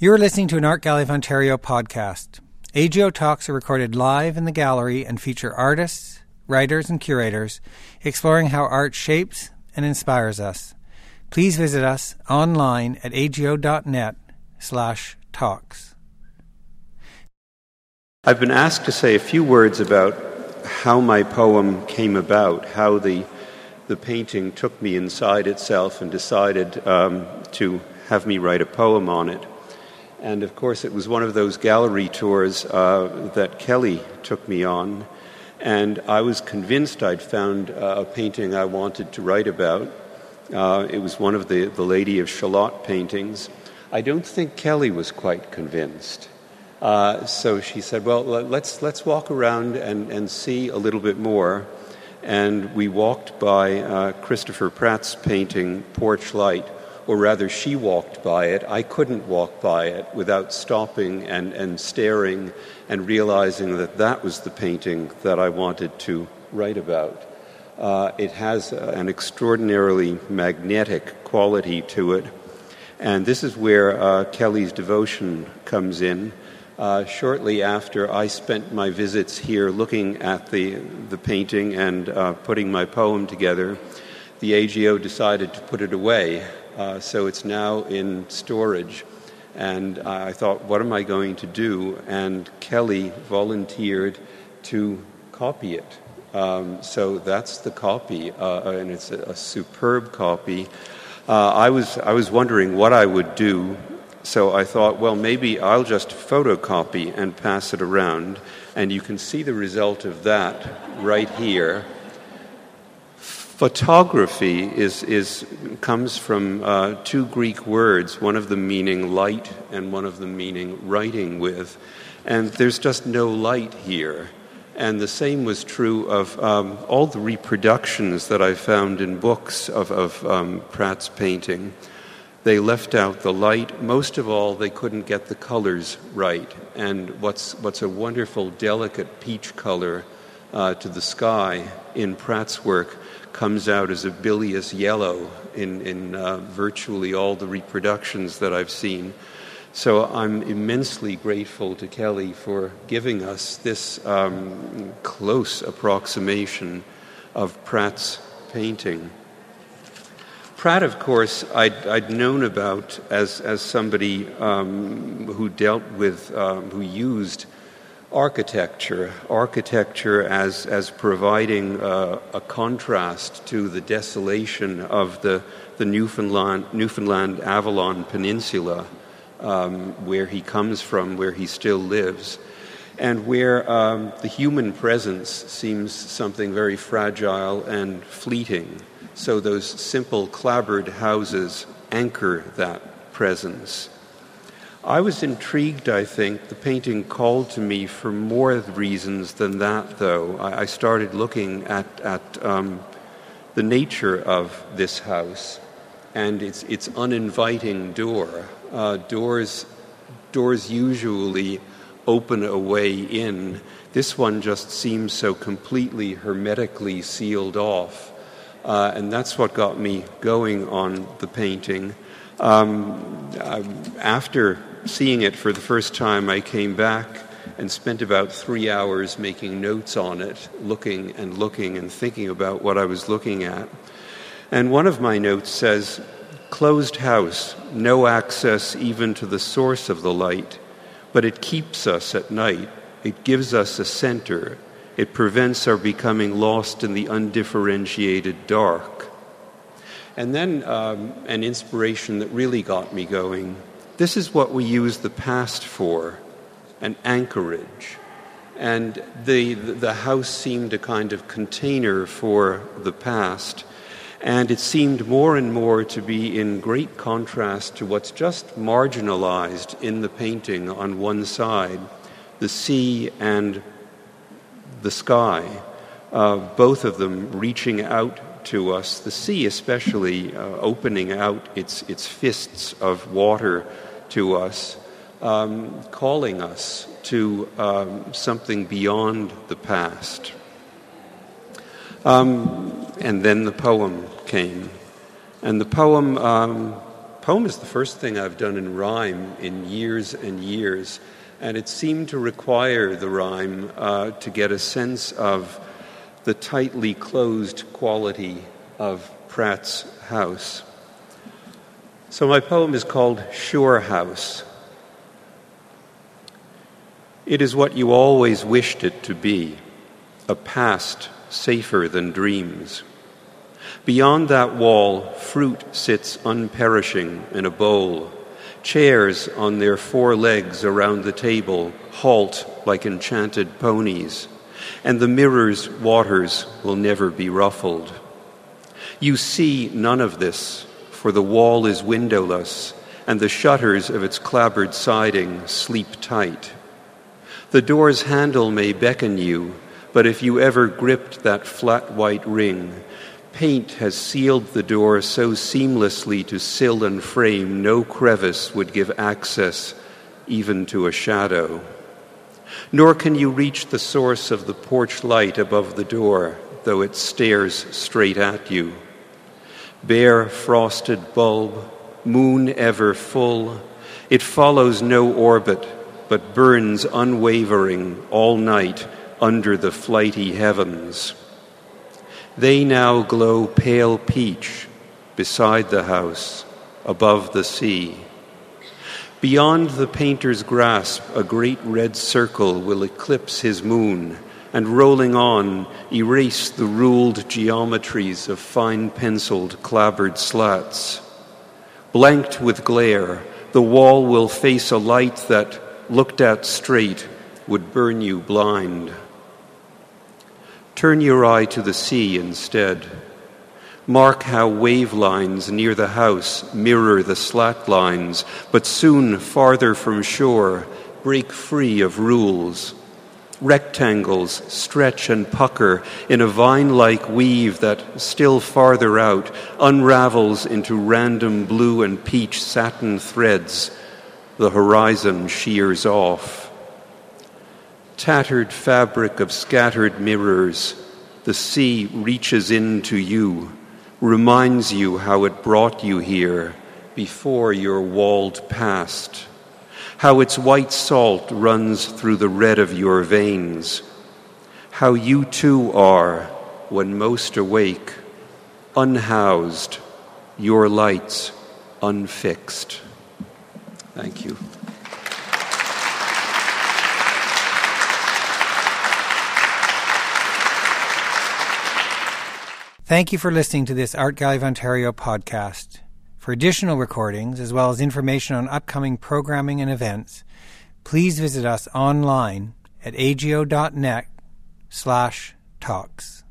You're listening to an Art Gallery of Ontario podcast. AGO Talks are recorded live in the gallery and feature artists, writers, and curators exploring how art shapes and inspires us. Please visit us online at ago.net slash talks. I've been asked to say a few words about how my poem came about, how the, the painting took me inside itself and decided um, to have me write a poem on it. And of course, it was one of those gallery tours uh, that Kelly took me on. And I was convinced I'd found uh, a painting I wanted to write about. Uh, it was one of the, the Lady of Shalott paintings. I don't think Kelly was quite convinced. Uh, so she said, Well, let's, let's walk around and, and see a little bit more. And we walked by uh, Christopher Pratt's painting, Porch Light or rather, she walked by it. I couldn't walk by it without stopping and, and staring and realizing that that was the painting that I wanted to write about. Uh, it has an extraordinarily magnetic quality to it. And this is where uh, Kelly's devotion comes in. Uh, shortly after I spent my visits here looking at the, the painting and uh, putting my poem together, the AGO decided to put it away uh, so it's now in storage. And I thought, what am I going to do? And Kelly volunteered to copy it. Um, so that's the copy, uh, and it's a, a superb copy. Uh, I, was, I was wondering what I would do, so I thought, well, maybe I'll just photocopy and pass it around, and you can see the result of that right here. Photography is, is, comes from uh, two Greek words, one of them meaning light and one of them meaning writing with. And there's just no light here. And the same was true of um, all the reproductions that I found in books of, of um, Pratt's painting. They left out the light. Most of all, they couldn't get the colors right. And what's, what's a wonderful, delicate peach color uh, to the sky in Pratt's work comes out as a bilious yellow in, in uh, virtually all the reproductions that I've seen. So I'm immensely grateful to Kelly for giving us this um, close approximation of Pratt's painting. Pratt, of course, I'd, I'd known about as, as somebody um, who dealt with, um, who used architecture, architecture as, as providing uh, a contrast to the desolation of the, the Newfoundland, Newfoundland Avalon Peninsula, um, where he comes from, where he still lives, and where um, the human presence seems something very fragile and fleeting. So those simple clapboard houses anchor that presence. I was intrigued, I think. The painting called to me for more reasons than that, though. I, started looking at, at um, the nature of this house and its, its uninviting door. Uh, doors, doors usually open a way in. This one just seems so completely hermetically sealed off. Uh, and that's what got me going on the painting. Um, uh, after seeing it for the first time, I came back and spent about three hours making notes on it, looking and looking and thinking about what I was looking at. And one of my notes says, Closed house, no access even to the source of the light, but it keeps us at night. It gives us a center. It prevents our becoming lost in the undifferentiated dark. And then um, an inspiration that really got me going this is what we use the past for an anchorage. And the, the house seemed a kind of container for the past. And it seemed more and more to be in great contrast to what's just marginalized in the painting on one side the sea and the sky, uh, both of them reaching out to us, the sea especially uh, opening out its, its fists of water to us, um, calling us to um, something beyond the past. Um, and then the poem came. And the poem um, poem is the first thing I've done in rhyme in years and years, and it seemed to require the rhyme uh, to get a sense of the tightly closed quality of Pratt's house. So my poem is called Sure House. It is what you always wished it to be a past safer than dreams. Beyond that wall, fruit sits unperishing in a bowl. Chairs on their four legs around the table halt like enchanted ponies, and the mirror's waters will never be ruffled. You see none of this, for the wall is windowless, and the shutters of its clapboard siding sleep tight. The door's handle may beckon you, but if you ever gripped that flat white ring, paint has sealed the door so seamlessly to sill and frame, no crevice would give access even to a shadow. Nor can you reach the source of the porch light above the door, though it stares straight at you. Bare frosted bulb, moon ever full, it follows no orbit, but burns unwavering all night under the flighty heavens. They now glow pale peach beside the house, above the sea. Beyond the painter's grasp, a great red circle will eclipse his moon and rolling on, erase the ruled geometries of fine penciled clapboard slats. Blanked with glare, the wall will face a light that, looked at straight, would burn you blind. Turn your eye to the sea instead. Mark how wave lines near the house mirror the slat lines, but soon farther from shore break free of rules. Rectangles stretch and pucker in a vine like weave that, still farther out, unravels into random blue and peach satin threads. The horizon shears off tattered fabric of scattered mirrors, the sea reaches into you, reminds you how it brought you here before your walled past, how its white salt runs through the red of your veins, how you too are when most awake, unhoused, your lights unfixed. Thank you. Thank you for listening to this Art Gallery of Ontario podcast. For additional recordings, as well as information on upcoming programming and events, please visit us online at ago.net slash talks.